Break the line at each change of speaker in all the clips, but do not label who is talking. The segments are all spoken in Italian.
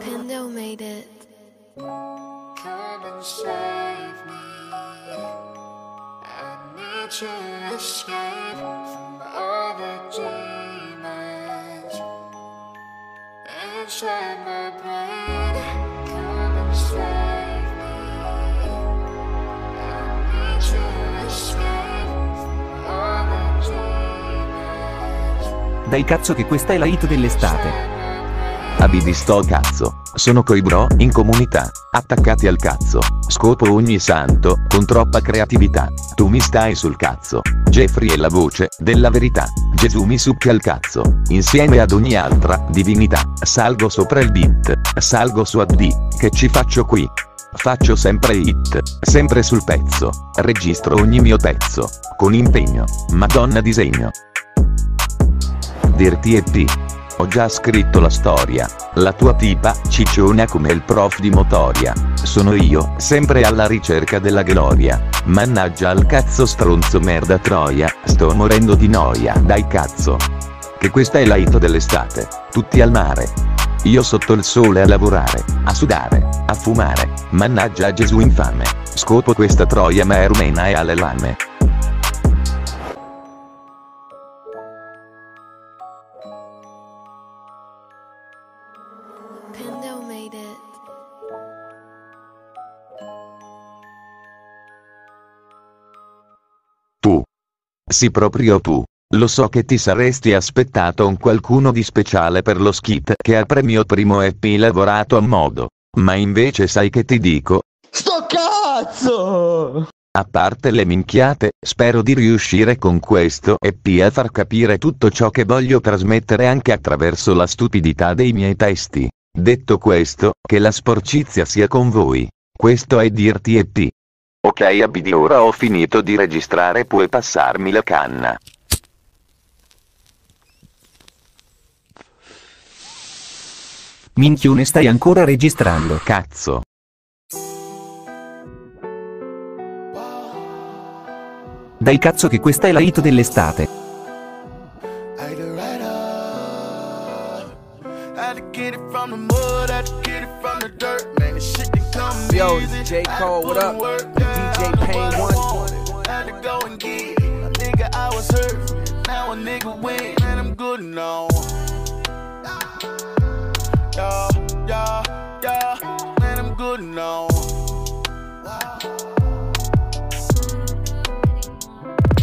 Pindo made it.
Come and save me. I need to escape
Dai cazzo che questa è la hit dell'estate.
brain.
Abidi sto cazzo, sono coi bro in comunità, attaccati al cazzo, scopo ogni santo, con troppa creatività, tu mi stai sul cazzo, Jeffrey è la voce della verità, Gesù mi succhia il cazzo, insieme ad ogni altra divinità, salgo sopra il beat, salgo su AD, che ci faccio qui? Faccio sempre hit, sempre sul pezzo, registro ogni mio pezzo, con impegno, madonna disegno. Dirti EP. Ho già scritto la storia, la tua tipa, cicciona come il prof di motoria. Sono io, sempre alla ricerca della gloria. Mannaggia al cazzo stronzo merda troia, sto morendo di noia, dai cazzo. Che questa è la hit dell'estate, tutti al mare. Io sotto il sole a lavorare, a sudare, a fumare, mannaggia a Gesù infame. Scopo questa troia ma è rumena e alle lame. Sì proprio tu. Lo so che ti saresti aspettato un qualcuno di speciale per lo skit che al premio primo EP lavorato a modo. Ma invece sai che ti dico?
Sto cazzo!
A parte le minchiate, spero di riuscire con questo EP a far capire tutto ciò che voglio trasmettere anche attraverso la stupidità dei miei testi. Detto questo, che la sporcizia sia con voi. Questo è Dirti EP. Ok Abidi ora ho finito di registrare puoi passarmi la canna.
Minchione stai ancora registrando.
Cazzo.
Dai cazzo che questa è la hit dell'estate.
Had to write up. Had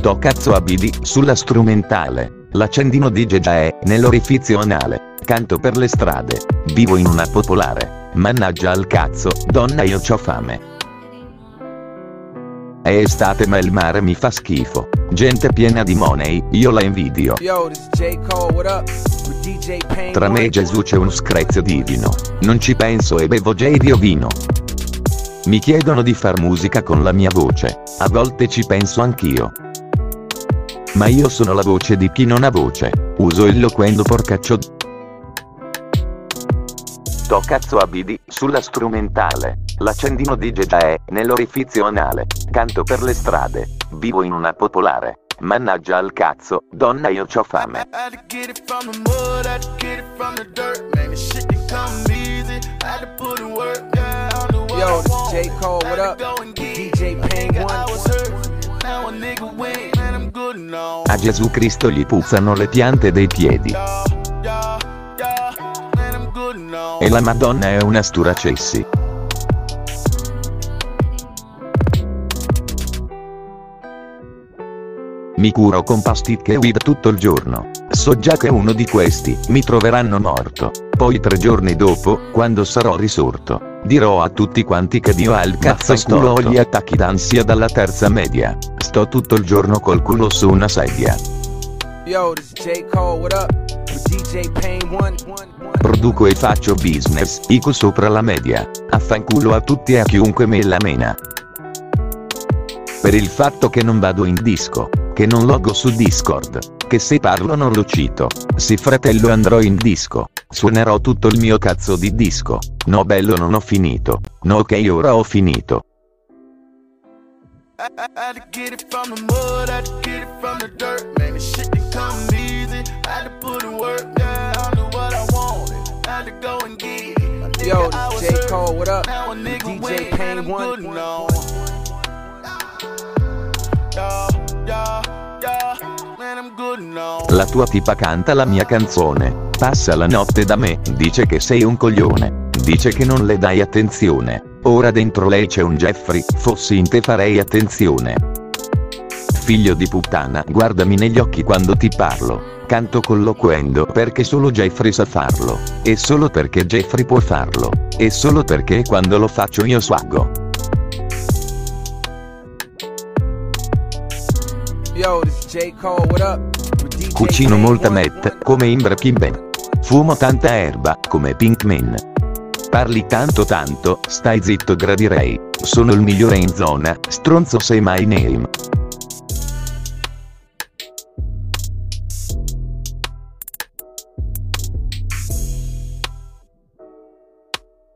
To
cazzo Abidi, sulla strumentale. L'accendino di Geggia è, nell'orifizio anale. Canto per le strade. Vivo in una popolare. Mannaggia al cazzo, donna io c'ho fame. È estate ma il mare mi fa schifo. Gente piena di money, io la invidio.
J.
Tra me e Gesù c'è uno screzio divino. Non ci penso e bevo Dio vino. Mi chiedono di far musica con la mia voce. A volte ci penso anch'io. Ma io sono la voce di chi non ha voce. Uso il loquendo porcaccio. To cazzo a abidi, sulla strumentale. L'accendino di Jedi, nell'orifizio anale. Canto per le strade. Vivo in una popolare. Mannaggia al cazzo, donna io c'ho fame.
Yo, J. Cole, what up? DJ
Payne 1 a
Gesù Cristo gli puzzano le piante dei piedi. E la Madonna è una sturacessi. Mi curo con pasticche e weed tutto il giorno. So già che uno di questi mi troveranno morto. Poi tre giorni dopo, quando sarò risorto, dirò a tutti quanti che Dio ha il cazzo culo ho gli attacchi d'ansia dalla terza media. Sto tutto il giorno col culo su una sedia.
Yo, this is J. Cole, what up? DJ Pain One.
Produco e faccio business, IQ sopra la media. Affanculo a tutti e a chiunque me la mena. Per il fatto che non vado in disco, che non logo su Discord, che se parlo non lo cito. Sì fratello andrò in disco, suonerò tutto il mio cazzo di disco. No bello non ho finito, no ok ora ho finito.
I, I, I had to get it from the mud, had to get it from the dirt. Man, this shit didn't come easy. I had to put in work, yeah, I knew what I wanted. I had to go and get it. A nigga,
Yo, this J. Cole, what up?
Now a nigga
DJ Pain
and I'm
La tua tipa canta la mia canzone. Passa la notte da me, dice che sei un coglione. Dice che non le dai attenzione. Ora dentro lei c'è un Jeffrey, fossi in te farei attenzione. Figlio di puttana, guardami negli occhi quando ti parlo. Canto colloquendo perché solo Jeffrey sa farlo. E solo perché Jeffrey può farlo. E solo perché quando lo faccio io swaggo. Cucino molta met, come in Breaking Bad. Fumo tanta erba, come Pinkman. Parli tanto tanto, stai zitto gradirei. Sono il migliore in zona, stronzo sei my name.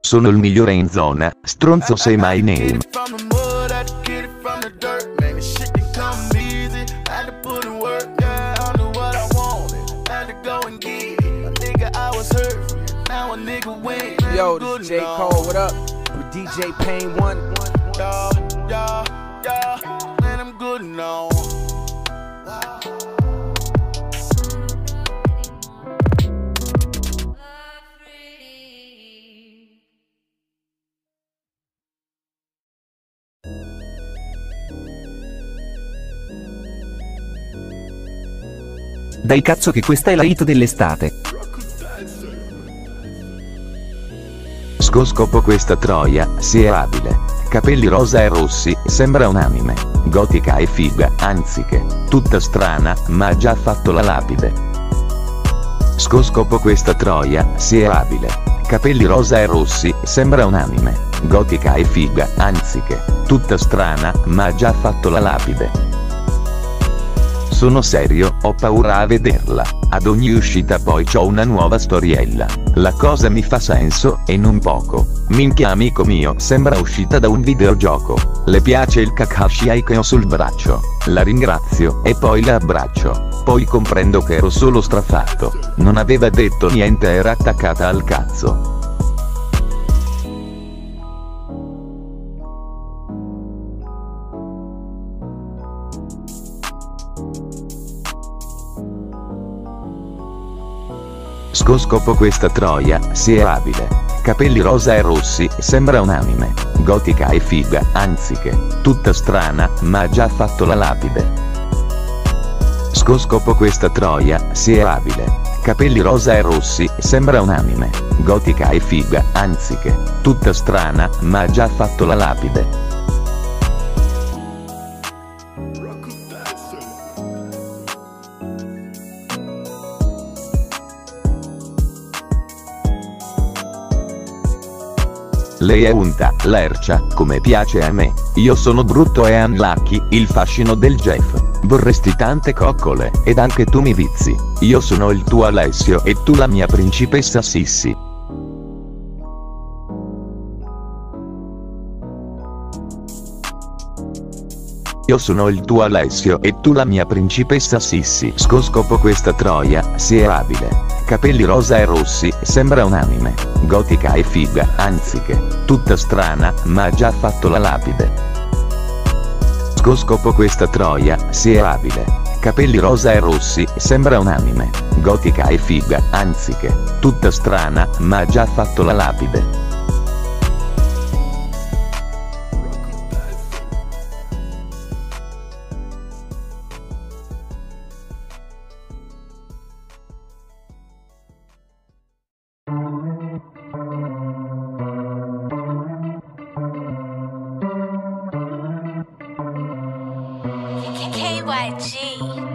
Sono il migliore in zona, stronzo sei my name.
Yo, this J. Cole, what up? With DJ Pain One.
Yeah, yeah, yeah, man, I'm good now.
Dai cazzo che questa è la hit dell'estate.
Scoscopo questa troia, se è abile. Capelli rosa e rossi, sembra un anime. Gotica e figa, anziché. Tutta strana, ma ha già fatto la lapide. Scoscopo questa troia, se è abile. Capelli rosa e rossi, sembra un anime. Gotica e figa, anziché. Tutta strana, ma ha già fatto la lapide. Sono serio, ho paura a vederla. Ad ogni uscita poi c'ho una nuova storiella. La cosa mi fa senso, e non poco. Minchia amico mio, sembra uscita da un videogioco. Le piace il Kakashi che ho sul braccio. La ringrazio, e poi la abbraccio. Poi comprendo che ero solo strafatto. Non aveva detto niente era attaccata al cazzo. Scoscopo questa troia, se è abile. Capelli rosa e rossi, sembra un anime. Gotica e figa, anziché. Tutta strana, ma ha già fatto la lapide. Scoscopo questa troia, se è abile. Capelli rosa e rossi, sembra un anime. Gotica e figa, anziché. Tutta strana, ma ha già fatto la lapide. Lei è unta, lercia, come piace a me. Io sono brutto e unlucky, il fascino del Jeff. Vorresti tante coccole, ed anche tu mi vizi. Io sono il tuo Alessio e tu la mia principessa Sissi. Io sono il tuo Alessio e tu la mia principessa Sissi. Scoscopo questa troia, se è abile. Capelli rosa e rossi, sembra un anime. Gotica e figa, anziché. Tutta strana, ma ha già fatto la lapide. Scoscopo questa troia, se è abile. Capelli rosa e rossi, sembra un anime. Gotica e figa, anziché. Tutta strana, ma ha già fatto la lapide.
BYG.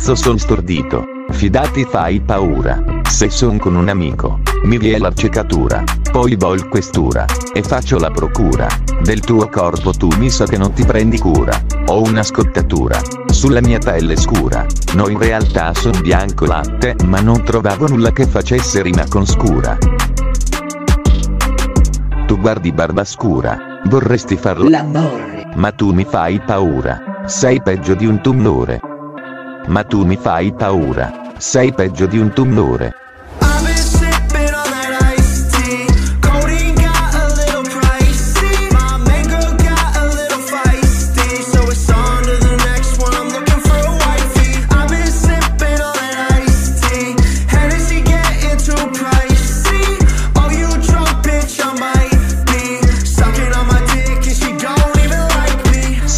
Cazzo son stordito. Fidati fai paura. Se son con un amico, mi vie l'accecatura. Poi vol questura. E faccio la procura. Del tuo corpo tu mi sa che non ti prendi cura. Ho una scottatura. Sulla mia pelle scura. No in realtà son bianco latte, ma non trovavo nulla che facesse rima con scura. Tu guardi barba scura. Vorresti farlo.
L'amore.
Ma tu mi fai paura. Sei peggio di un tumore. Ma tu mi fai paura. Sei peggio di un tumore.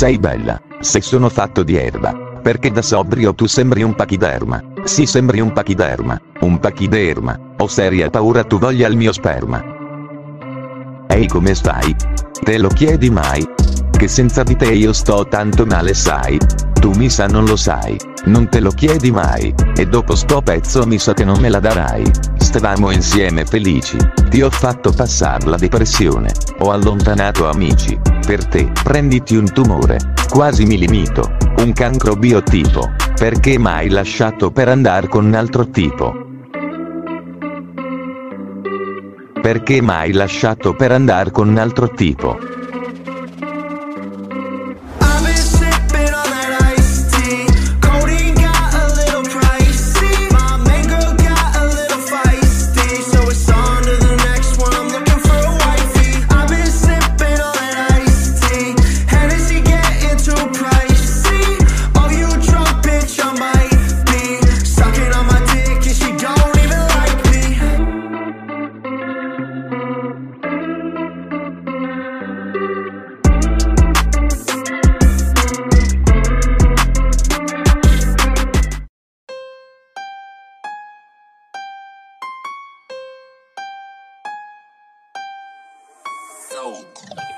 Sei bella, se sono fatto di erba. Perché da sobrio tu sembri un pachiderma. Sì, sembri un pachiderma. Un pachiderma. Ho seria paura tu voglia il mio sperma. Ehi, come stai? Te lo chiedi mai? Che senza di te io sto tanto male, sai? Tu mi sa non lo sai. Non te lo chiedi mai. E dopo sto pezzo mi sa che non me la darai. Stavamo insieme felici. Ti ho fatto passare la depressione. Ho allontanato amici. Per te, prenditi un tumore. Quasi mi limito. Un cancro biotipo. Perché mai lasciato per andare con un altro tipo? Perché mai lasciato per andare con un altro tipo?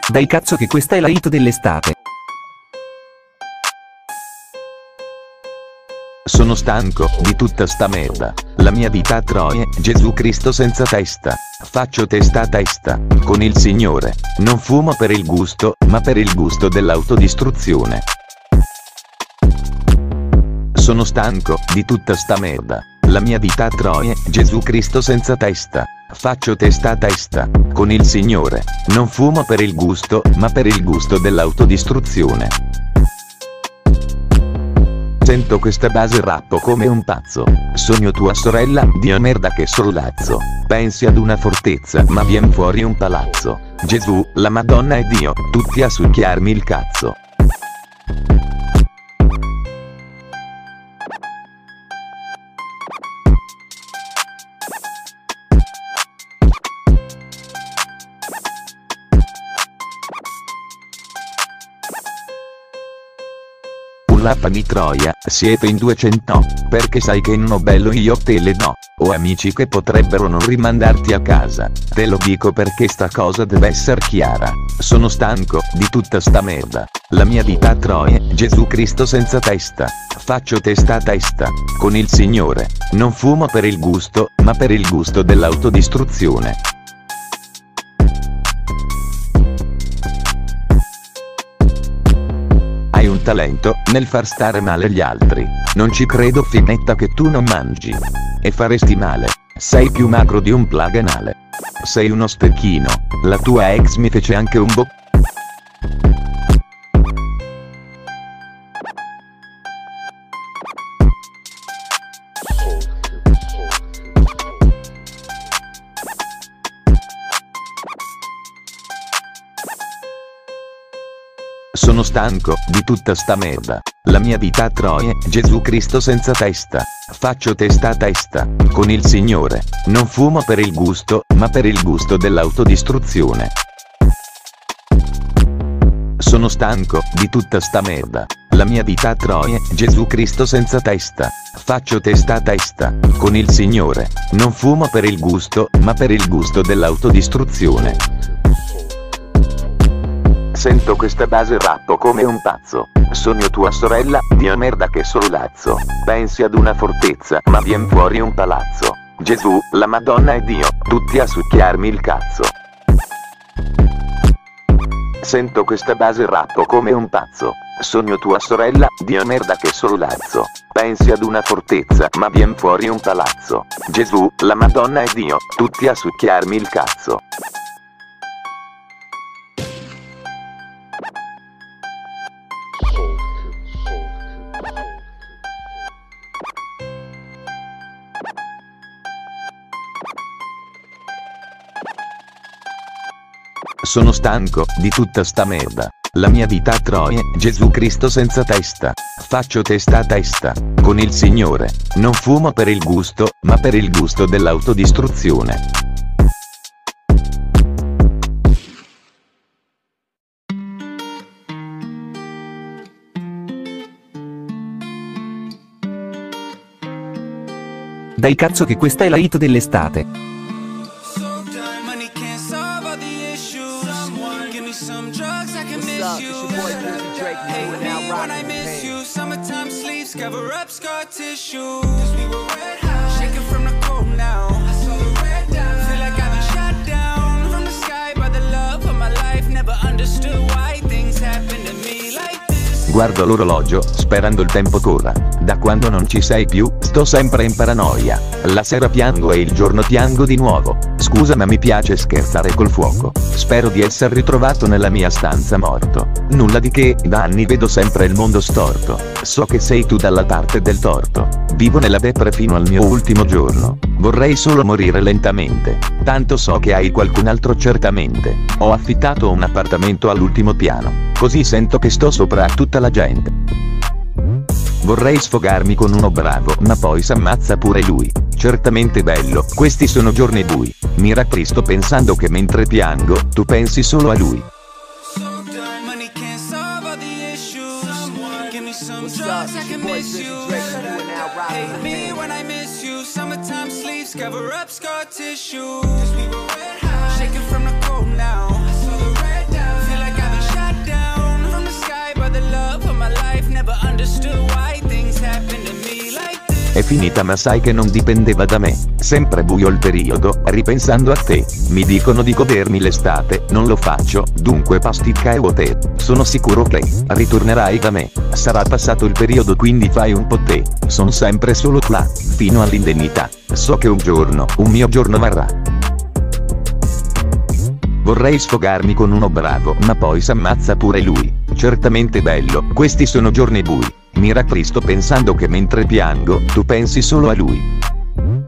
Dai cazzo che questa è la hit dell'estate.
Sono stanco di tutta sta merda. La mia vita a troie, Gesù Cristo senza testa. Faccio testa a testa, con il Signore. Non fumo per il gusto, ma per il gusto dell'autodistruzione. Sono stanco di tutta sta merda. La mia vita a troie, Gesù Cristo senza testa. Faccio testa a testa, con il Signore. Non fumo per il gusto, ma per il gusto dell'autodistruzione. Sento questa base rappo come un pazzo. Sogno tua sorella, Dio merda che sollazzo. Pensi ad una fortezza, ma vien fuori un palazzo. Gesù, la Madonna e Dio, tutti a succhiarmi il cazzo. Lappa di Troia, siete in 200, perché sai che in bello io te le do. Ho amici che potrebbero non rimandarti a casa. Te lo dico perché sta cosa deve essere chiara. Sono stanco di tutta sta merda. La mia vita a Troia, Gesù Cristo senza testa. Faccio testa a testa, con il Signore. Non fumo per il gusto, ma per il gusto dell'autodistruzione. Talento nel far stare male gli altri. Non ci credo finetta che tu non mangi. E faresti male. Sei più magro di un plaganale. Sei uno stecchino. La tua ex mi fece anche un bo... Sono stanco di tutta sta merda. La mia vita a troie, Gesù Cristo senza testa. Faccio testa a testa, con il Signore. Non fumo per il gusto, ma per il gusto dell'autodistruzione. Sono stanco di tutta sta merda. La mia vita a troie, Gesù Cristo senza testa. Faccio testa a testa, con il Signore. Non fumo per il gusto, ma per il gusto dell'autodistruzione. Sento questa base rappo come un pazzo. Sogno tua sorella, Dio merda che solazzo. Pensi ad una fortezza, ma vien fuori un palazzo. Gesù, la Madonna e Dio, tutti a succhiarmi il cazzo. Sento questa base rappo come un pazzo. Sogno tua sorella, Dio merda che solazzo. Pensi ad una fortezza, ma vien fuori un palazzo. Gesù, la Madonna e Dio, tutti a succhiarmi il cazzo. Sono stanco di tutta sta merda. La mia vita a troie, Gesù Cristo senza testa. Faccio testa a testa. Con il Signore. Non fumo per il gusto, ma per il gusto dell'autodistruzione.
Dai cazzo che questa è la hit dell'estate.
All the issues. Give me some drugs, I can miss
up?
you.
It's your boy, Drizzy Drake,
Hate
are now
me when I miss
Pain.
you. Summertime sleeves cover up scar tissue. Cause we were red hot, shaking from the cold now. I saw the red dot. Feel like I've been shot down from the sky by the love of my life. Never understood
Guardo l'orologio, sperando il tempo corra. Da quando non ci sei più, sto sempre in paranoia. La sera piango e il giorno piango di nuovo. Scusa ma mi piace scherzare col fuoco. Spero di essere ritrovato nella mia stanza morto. Nulla di che, da anni vedo sempre il mondo storto. So che sei tu dalla parte del torto. Vivo nella depre fino al mio ultimo giorno. Vorrei solo morire lentamente. Tanto so che hai qualcun altro certamente. Ho affittato un appartamento all'ultimo piano. Così sento che sto sopra a tutta la gente. Vorrei sfogarmi con uno bravo, ma poi s'ammazza pure lui. Certamente bello, questi sono giorni bui. Mi rattristo pensando che mentre piango, tu pensi solo a lui.
Cover up scar tissue. Cause we were
finita ma sai che non dipendeva da me. Sempre buio il periodo, ripensando a te. Mi dicono di godermi l'estate, non lo faccio, dunque pasticca e te. Sono sicuro che ritornerai da me. Sarà passato il periodo quindi fai un po' te. Son sempre solo qua, fino all'indennità. So che un giorno, un mio giorno varrà. Vorrei sfogarmi con uno bravo, ma poi s'ammazza pure lui. Certamente bello, questi sono giorni bui. Mi rattristo pensando che mentre piango, tu pensi solo a lui.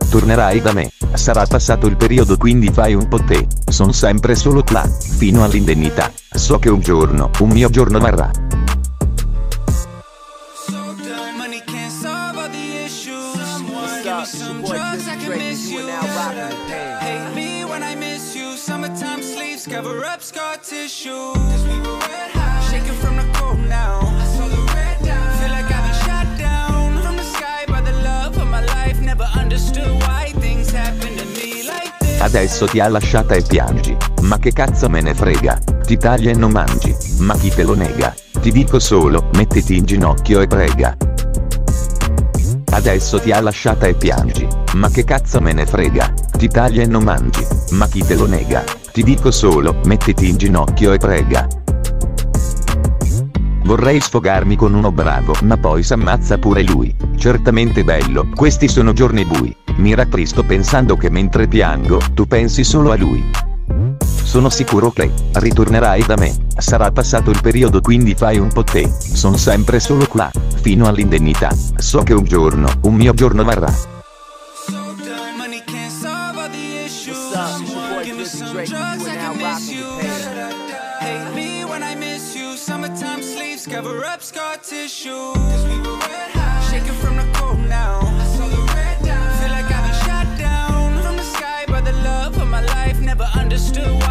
Tornerai da me, sarà passato il periodo quindi fai un po' te. Son sempre solo qua, fino all'indennità. So che un giorno, un mio giorno varrà. Adesso ti ha lasciata e piangi. Ma che cazzo me ne frega. Ti taglia e non mangi. Ma chi te lo nega? Ti dico solo, mettiti in ginocchio e prega. Adesso ti ha lasciata e piangi. Ma che cazzo me ne frega? Ti taglia e non mangi. Ma chi te lo nega? Ti dico solo, mettiti in ginocchio e prega. Vorrei sfogarmi con uno bravo, ma poi s'ammazza pure lui. Certamente bello, questi sono giorni bui. Mi rattristo pensando che mentre piango, tu pensi solo a lui. Sono sicuro che ritornerai da me. Sarà passato il periodo quindi fai un po' te. Son sempre solo qua, fino all'indennità. So che un giorno, un mio giorno varrà.
So mask, cover up scar tissue. We were red hot. Shaking from the cold now. I saw the red dot. Feel like I've been shot down from the sky by the love of my life. Never understood